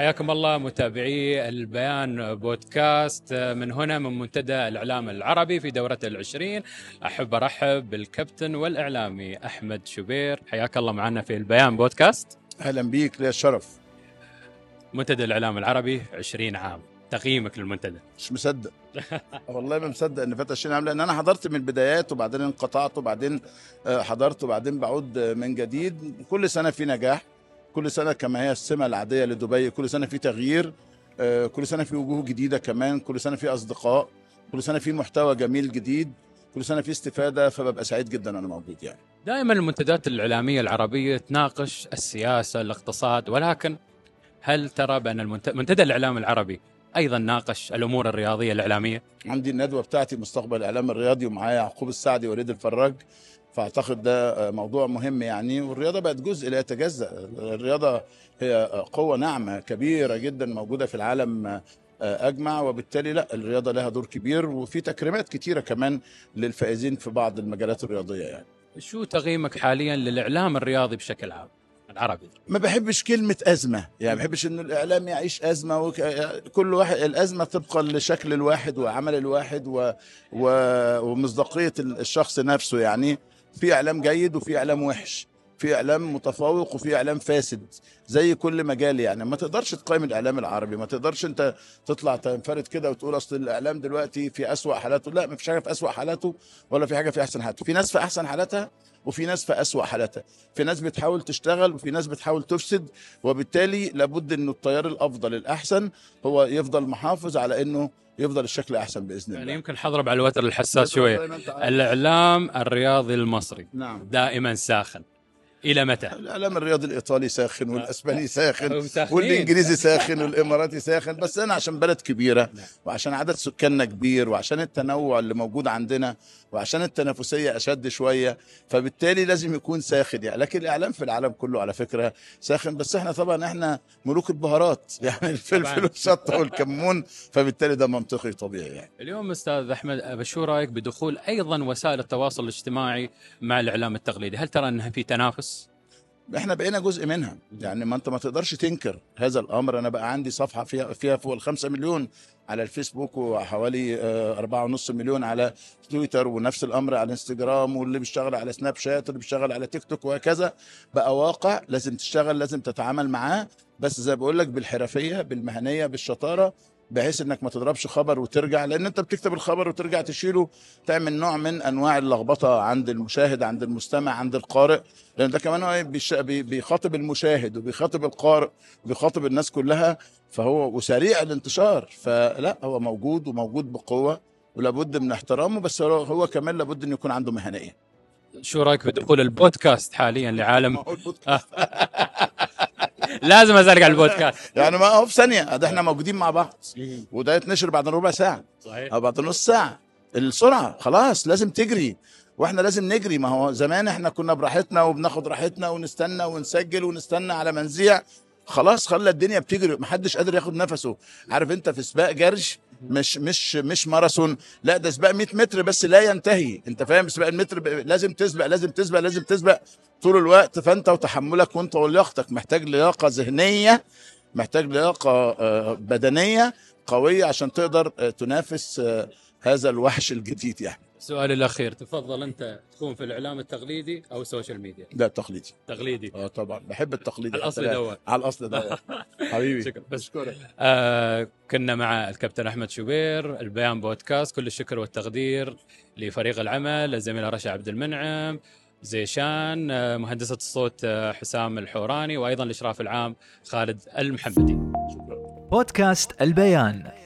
حياكم الله متابعي البيان بودكاست من هنا من منتدى الإعلام العربي في دورته العشرين. أحب أرحب بالكابتن والإعلامي أحمد شبير حياك الله معنا في البيان بودكاست. أهلا بيك ليا الشرف منتدى الإعلام العربي 20 عام. تقييمك للمنتدى. مش مصدق. والله ما مصدق إن فات 20 عام لأن أنا حضرت من البدايات وبعدين انقطعت وبعدين آه، حضرت وبعدين بعود آه، من جديد. كل سنة في نجاح. كل سنة كما هي السمة العادية لدبي كل سنة في تغيير آه، كل سنة في وجوه جديدة كمان كل سنة في أصدقاء كل سنة في محتوى جميل جديد كل سنة في استفادة فببقى سعيد جدا أنا موجود يعني. دائما المنتديات الإعلامية العربية تناقش السياسة الاقتصاد ولكن هل ترى بأن المنت- منتدى الإعلام العربي أيضا ناقش الأمور الرياضية الإعلامية؟ عندي الندوة بتاعتي مستقبل الإعلام الرياضي ومعايا يعقوب السعدي ووليد الفراج. فأعتقد ده موضوع مهم يعني والرياضة بقت جزء لا يتجزأ. الرياضة هي قوة ناعمة كبيرة جدا موجودة في العالم آه، أجمع وبالتالي لا الرياضة لها دور كبير وفي تكريمات كتيرة كمان للفائزين في بعض المجالات الرياضية يعني. شو تقييمك حاليا للإعلام الرياضي بشكل عام؟ العربي. ما بحبش كلمة أزمة يعني ما بحبش إن الإعلام يعيش أزمة وك... كل واحد الأزمة طبقا لشكل الواحد وعمل الواحد و... و... ومصداقية الشخص نفسه يعني. في إعلام جيد وفي إعلام وحش في إعلام متفوق وفي إعلام فاسد زي كل مجال يعني. ما تقدرش تقيم الإعلام العربي ما تقدرش أنت تطلع تنفرد كده وتقول أصل الإعلام دلوقتي في أسوأ حالاته. لا ما فيش حاجة في أسوأ حالاته ولا في حاجة في أحسن حالاته. في ناس في أحسن حالاتها وفي ناس في أسوأ حالاتها. في ناس بتحاول تشتغل وفي ناس بتحاول تفسد وبالتالي لابد إنه التيار الأفضل الأحسن هو يفضل محافظ على إنه يفضل الشكل أحسن بإذن يعني الله. يمكن حضرب على الوتر الحساس عارف. الإعلام الرياضي المصري. نعم. دائما ساخن. إلى متى؟ الاعلام الرياضي الإيطالي ساخن والأسباني ساخن. والإنجليزي ساخن والإماراتي ساخن بس أنا عشان بلد كبيرة. وعشان عدد سكاننا كبير وعشان التنوع اللي موجود عندنا وعشان التنافسية أشد شوية فبالتالي لازم يكون ساخن يعني لكن الإعلام في العالم كله على فكرة ساخن بس إحنا طبعا إحنا ملوك البهارات يعني الفلفل. والشطة والكمون فبالتالي ده منطقي طبيعي يعني اليوم أستاذ أحمد شو رأيك بدخول أيضا وسائل التواصل الاجتماعي مع الإعلام التقليدي؟ هل ترى إنها في تنافس؟ إحنا بقينا جزء منها. يعني ما انت ما تقدرش تنكر هذا الأمر. أنا بقى عندي صفحة فيها فيها فوق الخمسة مليون على الفيسبوك وحوالي آه، أربعة ونص مليون على تويتر ونفس الأمر على الانستجرام واللي بيشتغل على سناب شات واللي بيشتغل على تيك توك وهكذا. بقى واقع لازم تشتغل لازم تتعامل معاه. بس زي بقول لك بالحرفية بالمهنية بالشطارة بحيث إنك ما تضربش خبر وترجع لأن أنت بتكتب الخبر وترجع تشيله تعمل نوع من أنواع اللخبطة عند المشاهد عند المستمع عند القارئ. لأن ده كمان هو بي- بيخاطب المشاهد وبيخاطب القارئ وبيخاطب الناس كلها فهو وسريع الانتشار. فلا هو موجود وموجود بقوة ولابد من احترامه بس هو كمان لابد انه يكون عنده مهنية. شو رأيك بدخول البودكاست حاليا لعالم؟ لازم اسالك على البودكاست. يعني ما هو في ثانية ده إحنا موجودين مع بعض. وده يتنشر بعد ربع ساعة. صحيح. أو بعد نص ساعة. السرعة خلاص لازم تجري. وإحنا لازم نجري. ما هو زمان إحنا كنا براحتنا وبناخد راحتنا ونستنى ونسجل ونستنى على ما نذيع خلاص خلى الدنيا بتجري. محدش قادر ياخد نفسه. عارف أنت في سباق جرش؟ مش مش مش ماراثون. لا ده سباق 100 متر بس لا ينتهي. انت فاهم؟ سباق المتر لازم تسبق لازم تسبق لازم تسبق طول الوقت. فانت وتحملك وانت ولياقتك. محتاج لياقة ذهنية محتاج لياقة آه، بدنية قوية عشان تقدر آه، تنافس آه، هذا الوحش الجديد يعني. السؤال الأخير تفضل أنت تكون في الإعلام التقليدي أو ال social media؟ ده تقليدي. تقليدي. آه طبعا. بحب التقليدي الأصل حتى دوت على الأصل ده حبيبي شكرا. بس بشكرك آه كنا مع الكابتن أحمد شوبير البيان بودكاست كل الشكر والتقدير لفريق العمل الزميله رشا عبد المنعم زيشان آه مهندسة الصوت آه حسام الحوراني وأيضا الإشراف العام خالد المحمدي. بودكاست البيان.